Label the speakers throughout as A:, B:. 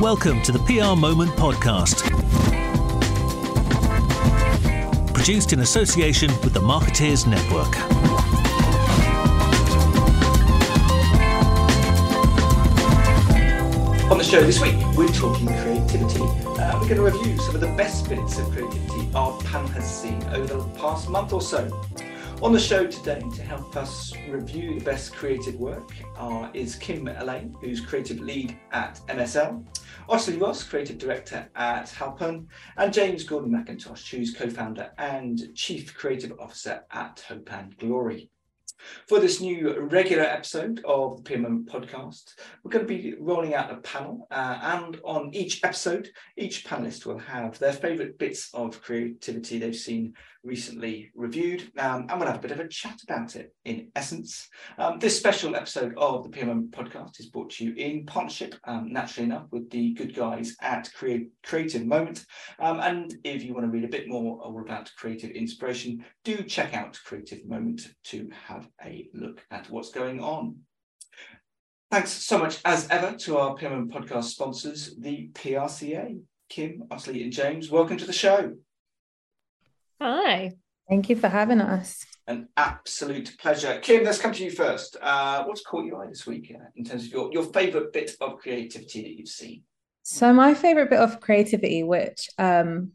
A: Welcome to the PR Moment podcast. Produced in association with the Marketeers Network.
B: On the show this week, we're talking creativity. Uh, we're going to review some of the best bits of creativity our panel has seen over the past month or so. On the show today, to help us review the best creative work, uh, is Kim Allain, who's creative lead at MSL, Ottilie Ross, creative director at Halpern, and James Gordon MacIntosh, who's co founder and chief creative officer at Hope and Glory. For this new regular episode of the Moment podcast, we're going to be rolling out a panel, uh, and on each episode, each panelist will have their favourite bits of creativity they've seen recently reviewed, um, and we'll have a bit of a chat about it in essence. Um, this special episode of the Moment podcast is brought to you in partnership, um, naturally enough, with the good guys at Create, Creative Moment. Um, and if you want to read a bit more about creative inspiration, do check out Creative Moment to have a look at what's going on. Thanks so much, as ever, to our PR Moment podcast sponsors, the PRCA. Kim, Ottilie, and James, welcome to the show.
C: Hi.
D: Thank you for having us.
B: An absolute pleasure. Kim, let's come to you first. Uh, what's caught your eye this week uh, in terms of your, your favourite bit of creativity that you've seen?
D: So, my favourite bit of creativity, which um,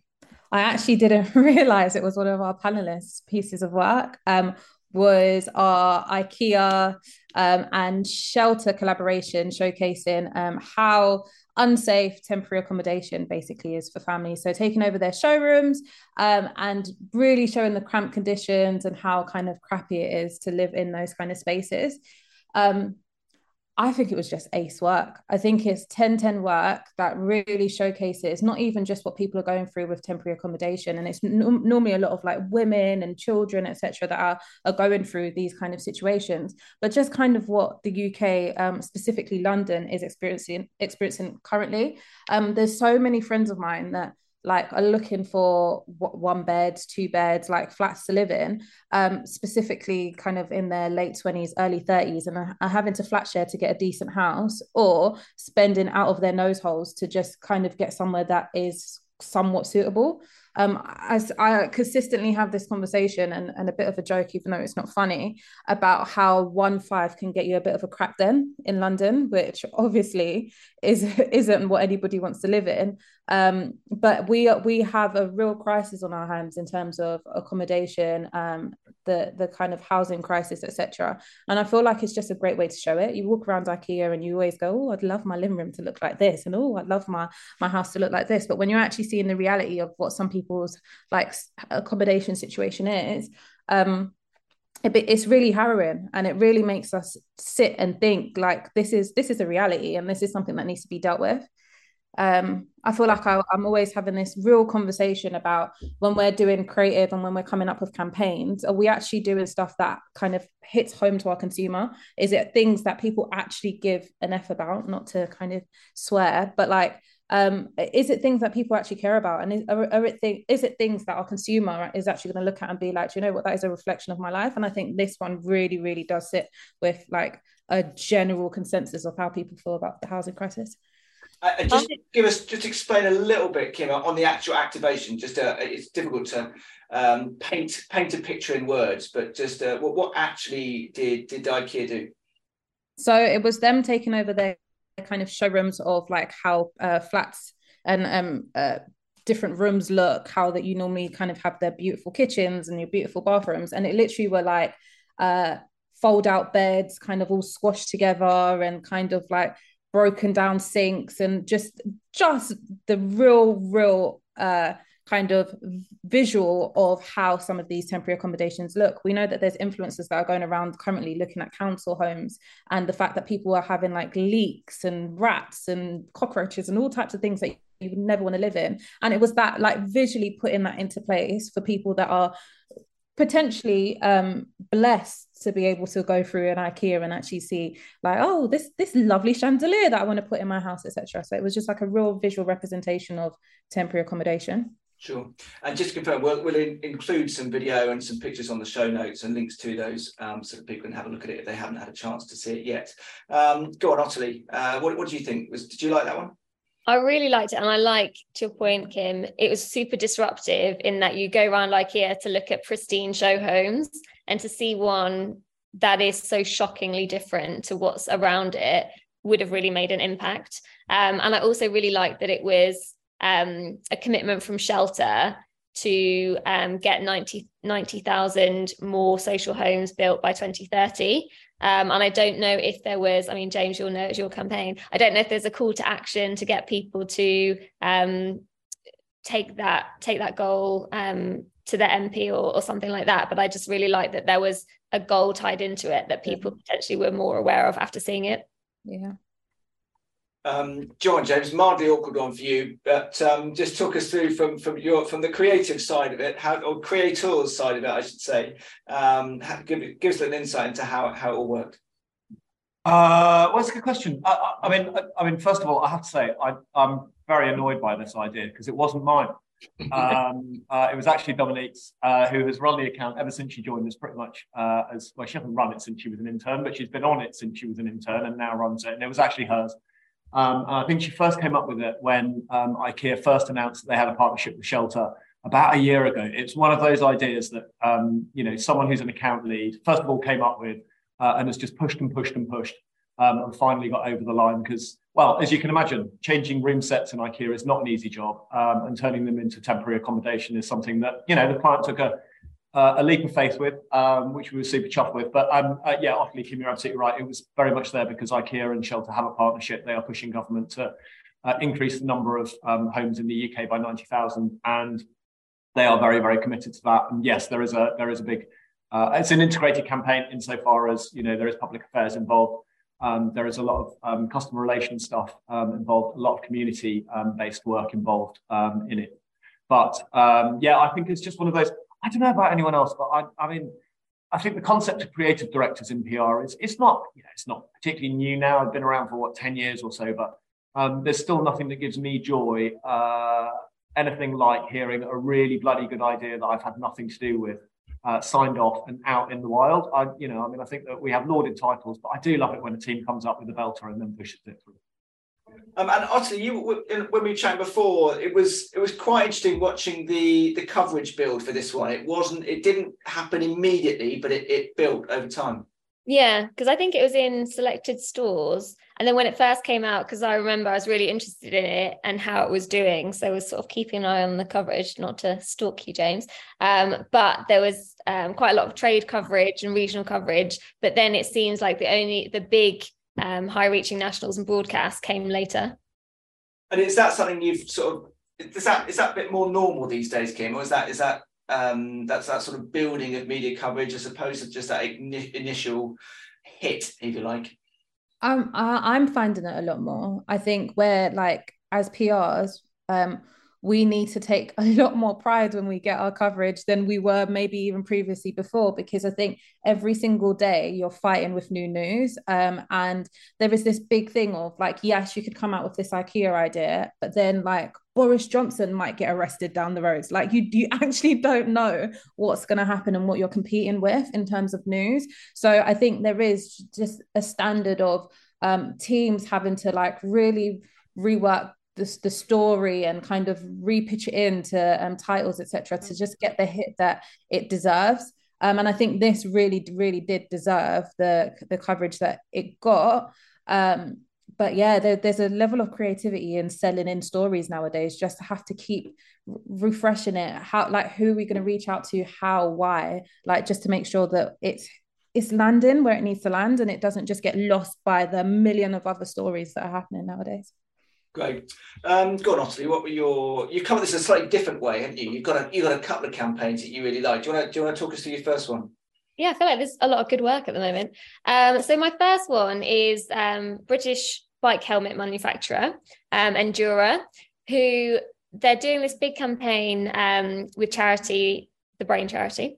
D: I actually didn't realize it was one of our panelists' pieces of work, um, was our IKEA um, and shelter collaboration showcasing um, how unsafe temporary accommodation basically is for families. So taking over their showrooms um, and really showing the cramped conditions and how kind of crappy it is to live in those kind of spaces. Um, I think it was just ace work. I think it's 10 10 work that really showcases not even just what people are going through with temporary accommodation. And it's n- normally a lot of like women and children, etc., that are, are going through these kind of situations, but just kind of what the UK, um, specifically London, is experiencing experiencing currently. Um, there's so many friends of mine that like are looking for one beds, two beds, like flats to live in, um, specifically kind of in their late 20s, early 30s, and are, are having to flat share to get a decent house or spending out of their nose holes to just kind of get somewhere that is somewhat suitable. Um, as I consistently have this conversation and, and a bit of a joke, even though it's not funny, about how one five can get you a bit of a crap den in London, which obviously is isn't what anybody wants to live in. Um, but we we have a real crisis on our hands in terms of accommodation, um, the the kind of housing crisis, etc. And I feel like it's just a great way to show it. You walk around IKEA and you always go, "Oh, I'd love my living room to look like this," and "Oh, I'd love my my house to look like this." But when you're actually seeing the reality of what some people's like accommodation situation is, um, it's really harrowing and it really makes us sit and think like this is this is a reality and this is something that needs to be dealt with um, I feel like I, am always having this real conversation about when we're doing creative and when we're coming up with campaigns, are we actually doing stuff that kind of hits home to our consumer? Is it things that people actually give an F about, not to kind of swear, but like, um, is it things that people actually care about? And is, are, are it is it things that our consumer is actually going to look at and be like, you know what, that is a reflection of my life? And I think this one really, really does sit with like a general consensus of how people feel about the housing crisis.
B: Uh, just give us, just explain a little bit, Kim, on the actual activation. Just uh, it's difficult to um, paint paint a picture in words, but just uh, what what actually did did IKEA do?
D: So it was them taking over their kind of showrooms of like how uh, flats and um, uh, different rooms look, how that you normally kind of have their beautiful kitchens and your beautiful bathrooms, and it literally were like uh, fold out beds, kind of all squashed together, and kind of like broken down sinks and just just the real real uh kind of visual of how some of these temporary accommodations look. We know that there's influencers that are going around currently looking at council homes and the fact that people are having like leaks and rats and cockroaches and all types of things that you would never want to live in. And it was that like visually putting that into place for people that are potentially um, blessed to be able to go through an IKEA and actually see like, oh, this this lovely chandelier that I want to put in my house, etc. So it was just like a real visual representation of temporary accommodation.
B: Sure. And just to confirm, we'll, we'll in, include some video and some pictures on the show notes and links to those um, so that people can have a look at it if they haven't had a chance to see it yet. Um, go on, Ottilie. Uh, what, what do you think? Was, did you like that one?
C: I really liked it. And I like, to your point, Kim, it was super disruptive in that you go around IKEA to look at pristine show homes and to see one that is so shockingly different to what's around it would have really made an impact. Um, and I also really liked that it was um, a commitment from Shelter to um, get 90 90,000 more social homes built by 2030. Um, and I don't know if there was, I mean, James, you'll know it's your campaign. I don't know if there's a call to action to get people to um, take that take that goal um, to their MP or, or something like that. But I just really like that there was a goal tied into it that people potentially were more aware of after seeing it.
D: Yeah.
B: Um, John James, mildly awkward one for you, but um, just talk us through from from your from the creative side of it, how or creators side of it, I should say. Um, give give us an insight into how how it all worked.
E: Uh, well, that's a good question. I, I, mean, I, I, mean, first of all, I have to say I, am very annoyed by this idea because it wasn't mine. Um, uh, it was actually Dominique's, uh, who has run the account ever since she joined us, pretty much uh, as well. She hasn't run it since she was an intern, but she's been on it since she was an intern and now runs it. And it was actually hers. Um, I think she first came up with it when um, IKEA first announced that they had a partnership with Shelter about a year ago. It's one of those ideas that um, you know someone who's an account lead first of all came up with uh, and has just pushed and pushed and pushed um, and finally got over the line because well, as you can imagine, changing room sets in IKEA is not an easy job, um, and turning them into temporary accommodation is something that you know the client took a uh, a leap of faith with, um, which we were super chuffed with. But um, uh, yeah, utterly, Kim, you're absolutely right. It was very much there because IKEA and Shelter have a partnership. They are pushing government to uh, increase the number of um, homes in the UK by 90,000, and they are very, very committed to that. And yes, there is a there is a big. Uh, it's an integrated campaign insofar as you know there is public affairs involved. Um, there is a lot of um, customer relations stuff um, involved, a lot of community-based work involved in it. But yeah, I think it's just one of those I don't know about anyone else, but I, I mean, I think the concept of creative directors in PR is it's not, you know, it's not particularly new now. I've been around for what, 10 years or so, but um, there's still nothing that gives me joy. Uh, anything like hearing a really bloody good idea that I've had nothing to do with uh, signed off and out in the wild. I, you know, I mean, I think that we have lauded titles, but I do love it when a team comes up with a belter and then pushes it through.
B: Um, and Ottilie, you when we chatted before, it was it was quite interesting watching the the coverage build for this one. It wasn't, it didn't happen immediately, but it, it built over time.
C: Yeah, because I think it was in selected stores, and then when it first came out, because I remember I was really interested in it and how it was doing, so I was sort of keeping an eye on the coverage, not to stalk you, James. Um, but there was um, quite a lot of trade coverage and regional coverage, but then it seems like the only the big um, high reaching nationals and broadcasts came later.
B: And is that something you've sort of is that is that a bit more normal these days, Kim, or is that is that um, that's that sort of building of media coverage as opposed to just that initial hit, if you like?
D: Um, I, I'm finding it a lot more. I think where like as PRs, um, we need to take a lot more pride when we get our coverage than we were maybe even previously before because i think every single day you're fighting with new news um, and there is this big thing of like yes you could come out with this ikea idea but then like boris johnson might get arrested down the roads. Like you you actually don't know what's going to happen and what you're competing with in terms of news. So i think there is just a standard of um, teams having to like really rework the, the story and kind of repitch it into um, titles, etc., to just get the hit that it deserves. Um, and I think this really, really did deserve the the coverage that it got. Um, but yeah, there, there's a level of creativity in selling in stories nowadays. Just to have to keep refreshing it. How, like, who are we going to reach out to? How? Why? Like, just to make sure that it's it's landing where it needs to land, and it doesn't just get lost by the million of other stories that are happening nowadays.
B: Great. Um, go on, Ottilie. What were your? You covered this a slightly different way, haven't you? You've got a you got a couple of campaigns that you really like. Do you want to do you want to talk us through your first one?
C: Yeah, I feel like there's a lot of good work at the moment. Um, so my first one is um, British bike helmet manufacturer um, Endura, who they're doing this big campaign um, with charity, the Brain Charity,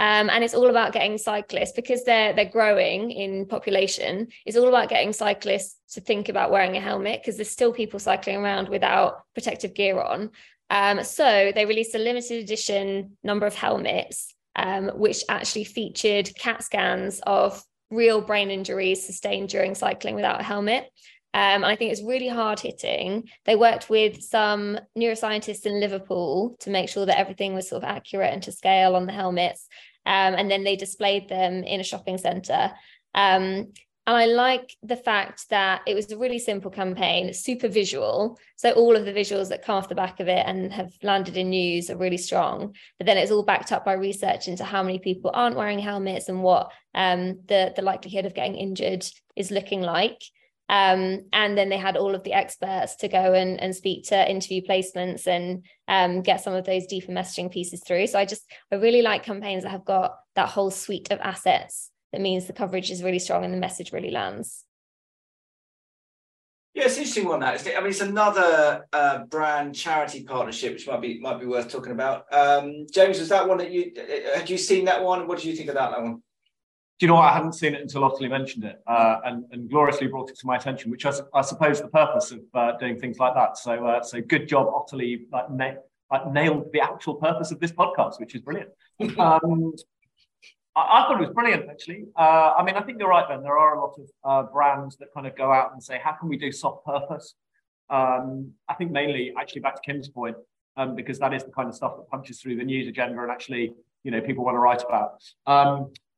C: um, and it's all about getting cyclists because they're they're growing in population. It's all about getting cyclists to think about wearing a helmet because there's still people cycling around without protective gear on. Um, so they released a limited edition number of helmets, um, which actually featured CAT scans of real brain injuries sustained during cycling without a helmet. Um, and I think it's really hard hitting. They worked with some neuroscientists in Liverpool to make sure that everything was sort of accurate and to scale on the helmets. Um, and then they displayed them in a shopping centre. Um, and I like the fact that it was a really simple campaign, super visual. So all of the visuals that come off the back of it and have landed in news are really strong. But then it's all backed up by research into how many people aren't wearing helmets and what um, the the likelihood of getting injured is looking like. Um, and then they had all of the experts to go and, and speak to interview placements and um, get some of those deeper messaging pieces through. So I just, I really like campaigns that have got that whole suite of assets that means the coverage is really strong and the message really lands.
B: Yeah, it's interesting one that. I mean, it's another uh, brand charity partnership, which might be might be worth talking about. Um, James, was that one that you had you seen that one? What do you think of that, that one?
E: Do you know what? I hadn't seen it until Ottilie mentioned it uh, and, and gloriously brought it to my attention, which I, I suppose the purpose of uh, doing things like that. So, uh, so good job, Ottilie. Like, na- like nailed the actual purpose of this podcast, which is brilliant. Um, I, I, thought it was brilliant, actually. Uh, I mean, I think you're right, Ben. There are a lot of uh, brands that kind of go out and say, how can we do soft purpose? Um, I think mainly, actually, back to Kim's point, um, because that is the kind of stuff that punches through the news agenda and actually, you know, people want to write about.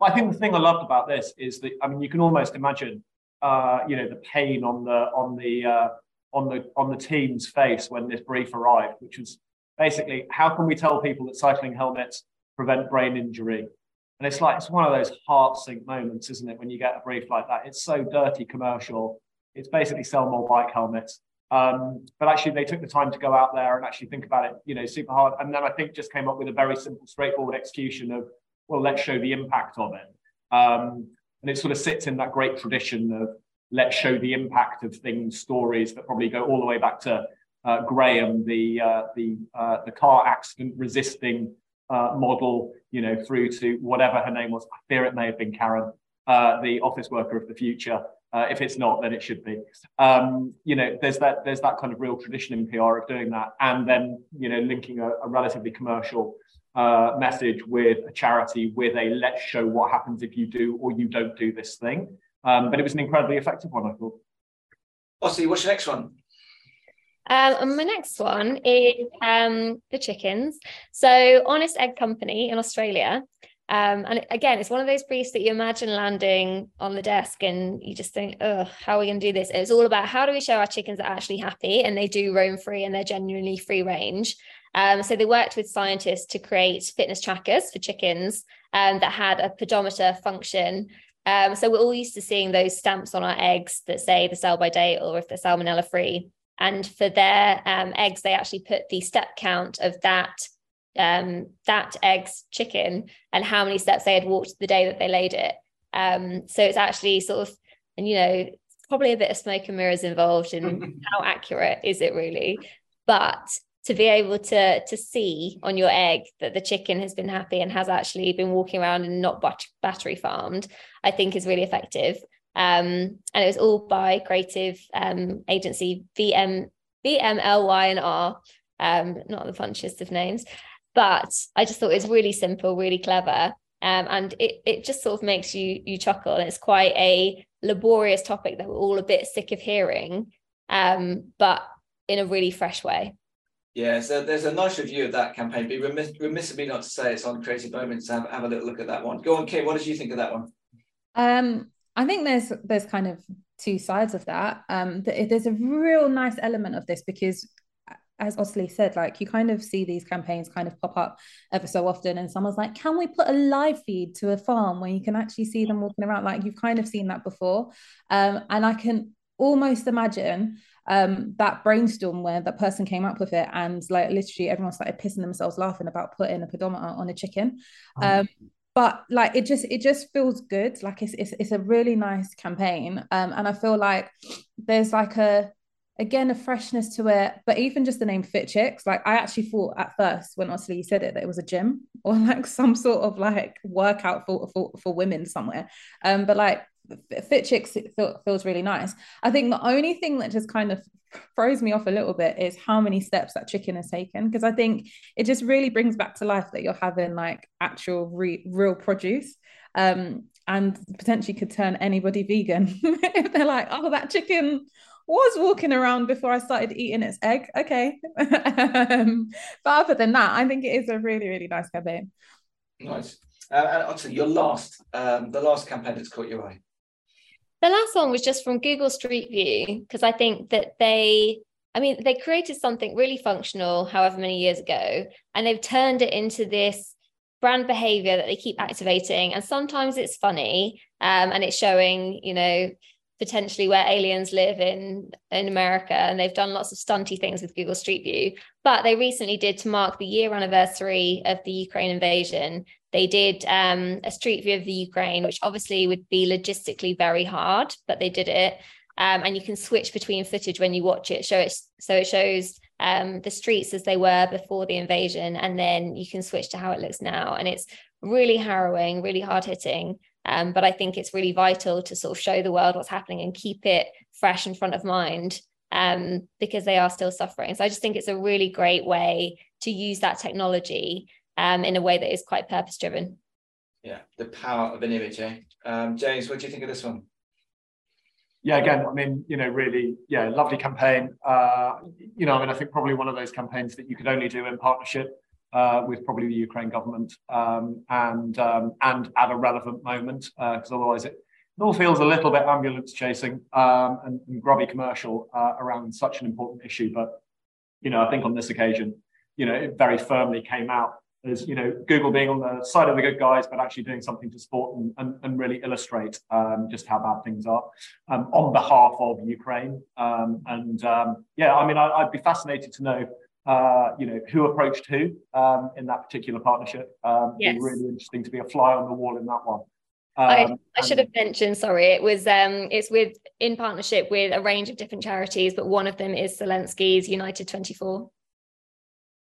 E: But I think the thing I loved about this is that I mean, you can almost imagine, uh, you know, the pain on the on the uh, on the on the team's face when this brief arrived, which was basically how can we tell people that cycling helmets prevent brain injury? And it's like it's one of those heart sink moments, isn't it? When you get a brief like that, it's so dirty commercial. It's basically sell more bike helmets. Um, but actually, they took the time to go out there and actually think about it, you know, super hard. And then I think just came up with a very simple, straightforward execution of well, let's show the impact of it. Um, and it sort of sits in that great tradition of let's show the impact of things, stories that probably go all the way back to uh, Graham, the uh, the uh, the car accident resisting uh, model, you know, through to whatever her name was. I fear it may have been Karen, uh, the office worker of the future. Uh, if it's not, then it should be. Um, you know, there's that there's that kind of real tradition in PR of doing that, and then you know, linking a, a relatively commercial uh, message with a charity with a let's show what happens if you do or you don't do this thing. Um, but it was an incredibly effective one, I thought.
B: Ossie, what's your next one?
C: Um, and my next one is um, the chickens. So, Honest Egg Company in Australia. Um, and again, it's one of those briefs that you imagine landing on the desk and you just think, oh, how are we going to do this? It's all about how do we show our chickens are actually happy and they do roam free and they're genuinely free range. Um, so they worked with scientists to create fitness trackers for chickens um, that had a pedometer function. Um, so we're all used to seeing those stamps on our eggs that say the sell by date or if they're salmonella free. And for their um, eggs, they actually put the step count of that um, that egg's chicken and how many steps they had walked the day that they laid it. Um, so it's actually sort of, and you know, probably a bit of smoke and mirrors involved in how accurate is it really. But to be able to to see on your egg that the chicken has been happy and has actually been walking around and not bat- battery farmed, I think is really effective. Um, and it was all by creative um, agency VM VMLY and R, um, not the punchiest of names, but I just thought it was really simple, really clever, um, and it it just sort of makes you you chuckle. And it's quite a laborious topic that we're all a bit sick of hearing, um, but in a really fresh way.
B: Yeah, so there's a nice review of that campaign. Be remiss, remiss of me not to say it's on Creative Moments. Have, have a little look at that one. Go on, Kim. What did you think of that one?
D: Um, I think there's there's kind of two sides of that. Um, there's a real nice element of this because, as Ottilie said, like you kind of see these campaigns kind of pop up ever so often, and someone's like, "Can we put a live feed to a farm where you can actually see them walking around?" Like you've kind of seen that before, um, and I can almost imagine um, that brainstorm where that person came up with it and like literally everyone started pissing themselves laughing about putting a pedometer on a chicken. Oh. Um, but like it just it just feels good. Like it's it's, it's a really nice campaign. Um, and I feel like there's like a again a freshness to it but even just the name FitChix like i actually thought at first when honestly you said it that it was a gym or like some sort of like workout for for, for women somewhere um but like FitChix feels really nice. I think the only thing that just kind of throws me off a little bit is how many steps that chicken has taken because I think it just really brings back to life that you're having like actual re- real produce. Um, and potentially could turn anybody vegan if they're like, oh, that chicken was walking around before I started eating its egg. Okay. um, but other than that, I think it is a really, really nice campaign.
B: Nice. Uh, and obviously, your last, um, the last campaign that's caught your eye.
C: The last one was just from Google Street View because I think that they, I mean, they created something really functional however many years ago, and they've turned it into this brand behavior that they keep activating. And sometimes it's funny um, and it's showing, you know, potentially where aliens live in in America, and they've done lots of stunty things with Google Street View. But they recently did to mark the year anniversary of the Ukraine invasion. They did um, a street view of the Ukraine, which obviously would be logistically very hard, but they did it. Um, and you can switch between footage when you watch it. Show it so it shows um, the streets as they were before the invasion, and then you can switch to how it looks now. And it's really harrowing, really hard hitting. Um, but I think it's really vital to sort of show the world what's happening and keep it fresh in front of mind um, because they are still suffering. So I just think it's a really great way to use that technology um, in a way that is quite purpose driven.
B: Yeah, the power of an image, eh? Um, James, what do you think of this one?
E: Yeah, again, I mean, you know, really, yeah, lovely campaign. Uh, you know, I mean, I think probably one of those campaigns that you could only do in partnership uh, with probably the Ukraine government um, and um, and at a relevant moment because uh, otherwise it, it, all feels a little bit ambulance chasing um, and, and, grubby commercial uh, around such an important issue. But you know, I think on this occasion, you know, it very firmly came out as you know Google being on the side of the good guys, but actually doing something to support and, and, and really illustrate um, just how bad things are um, on behalf of Ukraine. Um, and um, yeah, I mean, I, would be fascinated to know uh, you know, who approached who um, in that particular partnership. Um, yes. really interesting to be a fly on the wall in that one.
C: Um, I, I, should have mentioned, sorry, it was um, it's with in partnership with a range of different charities, but one of them is Zelensky's United 24.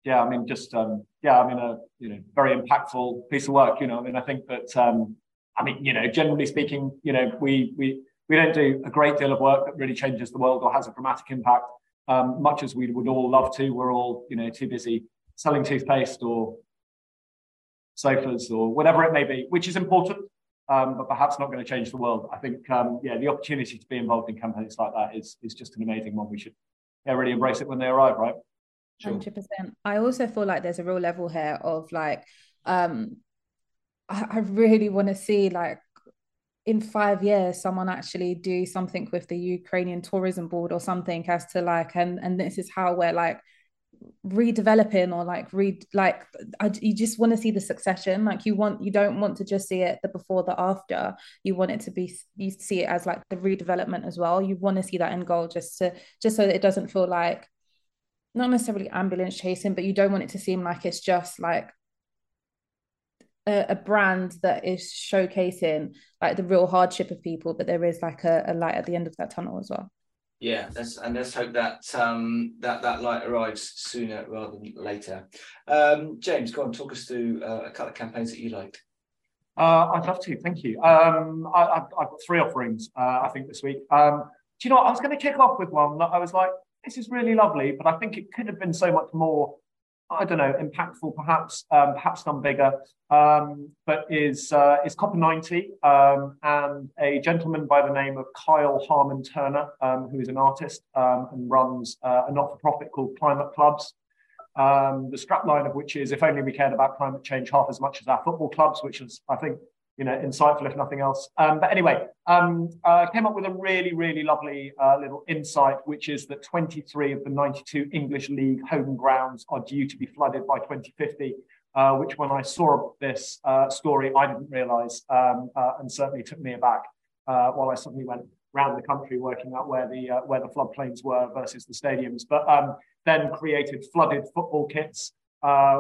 E: Yeah, I mean, just um, yeah, I mean, a you know, very impactful piece of work. You know, I mean, I think that um, I mean, you know, generally speaking, you know, we we we don't do a great deal of work that really changes the world or has a dramatic impact um, much as we would all love to, we're all you know too busy selling toothpaste or sofas or whatever it may be, which is important, um, but perhaps not going to change the world. I think um, yeah, the opportunity to be involved in campaigns like that is is just an amazing one. We should yeah, really embrace it when they arrive, right?
D: Hundred percent. I also feel like there's a real level here of like, um, I, really want to see like in five years someone actually do something with the Ukrainian tourism board or something as to like and and this is how we're like redeveloping or like read like I, you just want to see the succession. Like you want you don't want to just see it the before the after. You want it to be you see it as like the redevelopment as well. You want to see that end goal just to just so that it doesn't feel like not necessarily ambulance chasing but you don't want it to seem like it's just like a, a, brand that is showcasing like the real hardship of people, but there is like a, a light at the end of that tunnel as well.
B: Yeah, let's, and let's hope that um, that that light arrives sooner rather than later. Um, James, go on, talk us through uh, a couple of campaigns that you liked.
E: Uh, I'd love to. Thank you. Um, I, have got three offerings, uh, I think, this week. Um, do you know what? I was going to kick off with one that I was like, this is really lovely, but I think it could have been so much more I don't know, impactful, perhaps, um, perhaps done bigger, um, but is uh, is COPA90 um, and a gentleman by the name of Kyle Harmon Turner, um, who is an artist um, and runs uh, a not-for-profit called Climate Clubs. Um, the strapline of which is, if only we cared about climate change half as much as our football clubs, which is, I think, you know, insightful if nothing else. Um, but anyway, um, uh, came up with a really, really lovely uh, little insight, which is that 23 of the 92 English League home grounds are due to be flooded by 2050. Uh, which, when I saw this uh, story, I didn't realise, um, uh, and certainly took me aback. Uh, while I suddenly went around the country working out where the where the floodplains were versus the stadiums, but um, then created flooded football kits,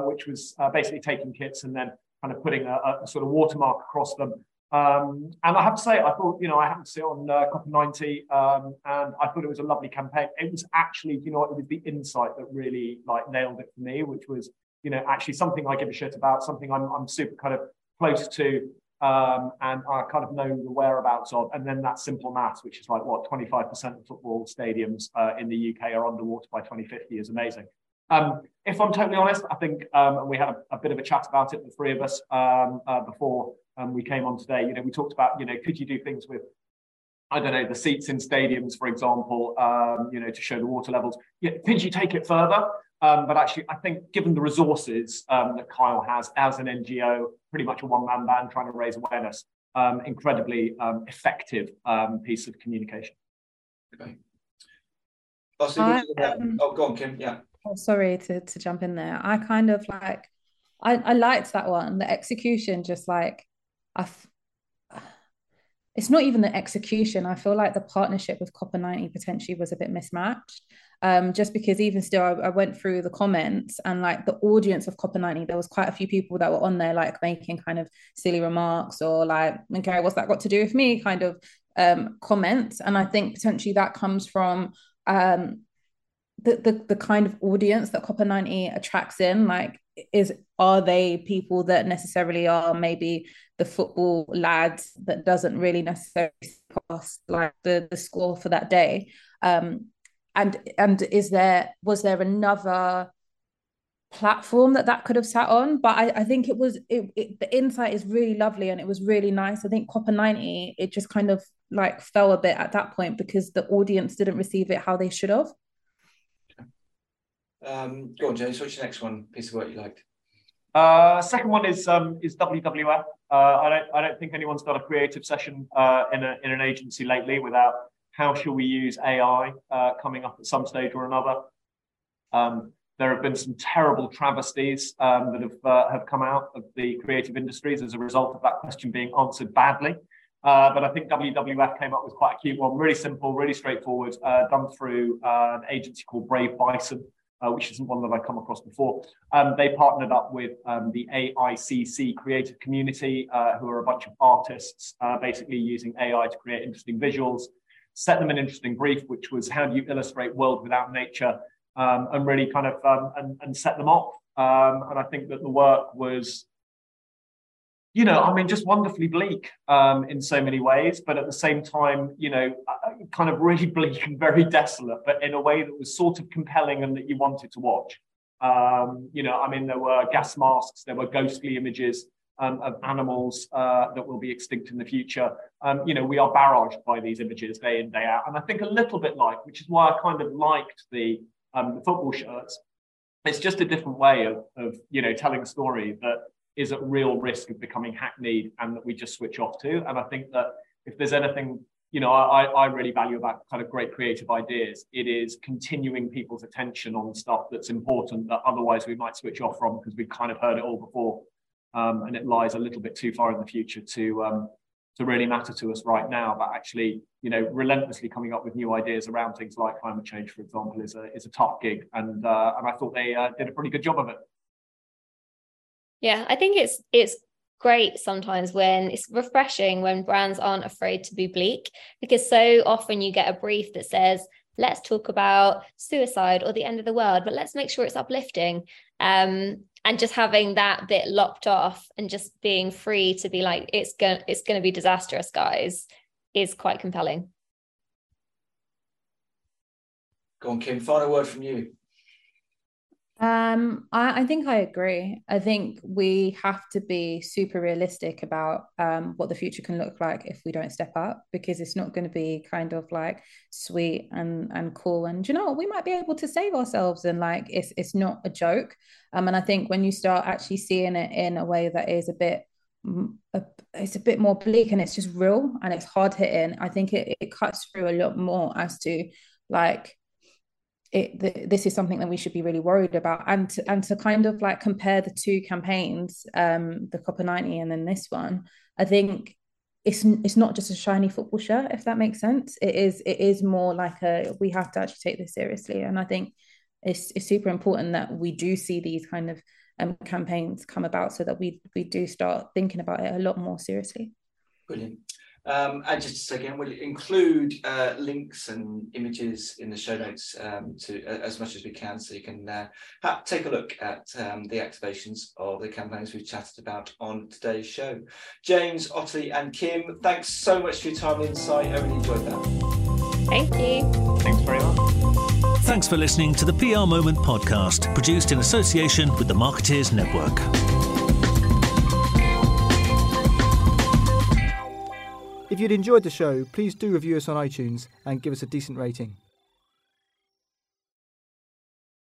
E: which was basically taking kits and then kind of putting a, a sort of watermark across them. Um, and I have to say, I thought, you know, I happened to sit on uh, COPA90 um, and I thought it was a lovely campaign. It was actually, you know, it was the insight that really like nailed it for me, which was, you know, actually something I give a shit about, something I'm, I'm super kind of close to um, and I kind of know the whereabouts of. And then that simple maths, which is like what 25% of football stadiums uh, in the UK are underwater by 2050 is amazing. Um, if I'm totally honest, I think um, we had a, a, bit of a chat about it, the three of us, um, uh, before um, we came on today, you know, we talked about, you know, could you do things with I don't know, the seats in stadiums, for example, um, you know, to show the water levels. Yeah, could you take it further? Um, but actually, I think given the resources um, that Kyle has as an NGO, pretty much a one-man band trying to raise awareness, um, incredibly um, effective um, piece of communication.
B: Okay. Oh, so I, oh, go on, Kim. Yeah.
D: Oh, sorry to, to jump in there. I kind of like, I, I liked that one. The execution, just like, I, it's not even the execution. I feel like the partnership with COPA90 potentially was a bit mismatched. Um, just because even still, I, I, went through the comments and like the audience of COPA90, there was quite a few people that were on there, like making kind of silly remarks or like, okay, what's that got to do with me kind of um, comments. And I think potentially that comes from um, the, the, the kind of audience that COPA90 attracts in. Like, is are they people that necessarily are maybe the football lads that doesn't really necessarily pass like the, the score for that day? Um and and is there was there another platform that that could have sat on? But i, I think it was it, it, the insight is really lovely and it was really nice. I think COPA90 it just kind of like fell a bit at that point because the audience didn't receive it how they should have
B: um, go on, James. What's your next one piece of work you liked?
E: Uh, second one is um, is WWF. Uh, I don't I don't think anyone's got a creative session uh, in a in an agency lately without how shall we use AI uh, coming up at some stage or another. Um, there have been some terrible travesties um, that have uh, have come out of the creative industries as a result of that question being answered badly. Uh, but I think WWF came up with quite a cute one, really simple, really straightforward, done through an agency called Brave Bison uh, which isn't one that I've come across before. Um, they partnered up with um, the AICC creative community, uh, who are a bunch of artists, uh, basically using AI to create interesting visuals, set them an interesting brief, which was how do you illustrate world without nature, um, and really kind of um, and, and, set them off. Um, and I think that the work was you know, I mean, just wonderfully bleak um, in so many ways, but at the same time, you know, uh, kind of really bleak and very desolate, but in a way that was sort of compelling and that you wanted to watch. Um, you know, I mean, there were gas masks, there were ghostly images um, of animals uh, that will be extinct in the future. Um, you know, we are barraged by these images day in, day out. And I think a little bit like, which is why I kind of liked the, um, the football shirts, it's just a different way of, of, you know, telling a story that is at real risk of becoming hackneyed and that we just switch off to. And I think that if there's anything, you know, I, I really value about kind of great creative ideas, it is continuing people's attention on stuff that's important that otherwise we might switch off from because we've kind of heard it all before. Um, and it lies a little bit too far in the future to um, to really matter to us right now. But actually, you know, relentlessly coming up with new ideas around things like climate change, for example, is a is a tough gig. And uh, and I thought they uh, did a pretty good job of it.
C: Yeah, I think it's it's great sometimes when it's refreshing when brands aren't afraid to be bleak because so often you get a brief that says let's talk about suicide or the end of the world but let's make sure it's uplifting um, and just having that bit locked off and just being free to be like it's going it's going to be disastrous guys is quite compelling.
B: Go on kim final word from you
D: um, I, I, think I agree. I think we have to be super realistic about um, what the future can look like if we don't step up, because it's not going to be kind of like sweet and and cool. And you know, we might be able to save ourselves, and like it's it's not a joke. Um, and I think when you start actually seeing it in a way that is a bit a, it's a bit more bleak and it's just real and it's hard hitting. I think it, it cuts through a lot more as to like it th- this is something that we should be really worried about. And to, and to kind of like compare the two campaigns um the COPA90 and then this one i think it's it's not just a shiny football shirt if that makes sense. It is it is more like a we have to actually take this seriously. And i think it's it's super important that we do see these kind of um, campaigns come about so that we we do start thinking about it a lot more seriously.
B: Brilliant um, and just to say again, we'll include uh, links and images in the show notes um, to uh, as much as we can, so you can uh, take a look at um, the activations of the campaigns we've chatted about on today's show. James, Ottilie, and Kim, thanks so much for your time and insight. I really enjoyed that.
C: Thank you.
E: Thanks very much.
A: Thanks for listening to the PR Moment podcast, produced in association with the Marketeers Network.
F: If you'd enjoyed the show, please do review us on iTunes and give us a decent rating.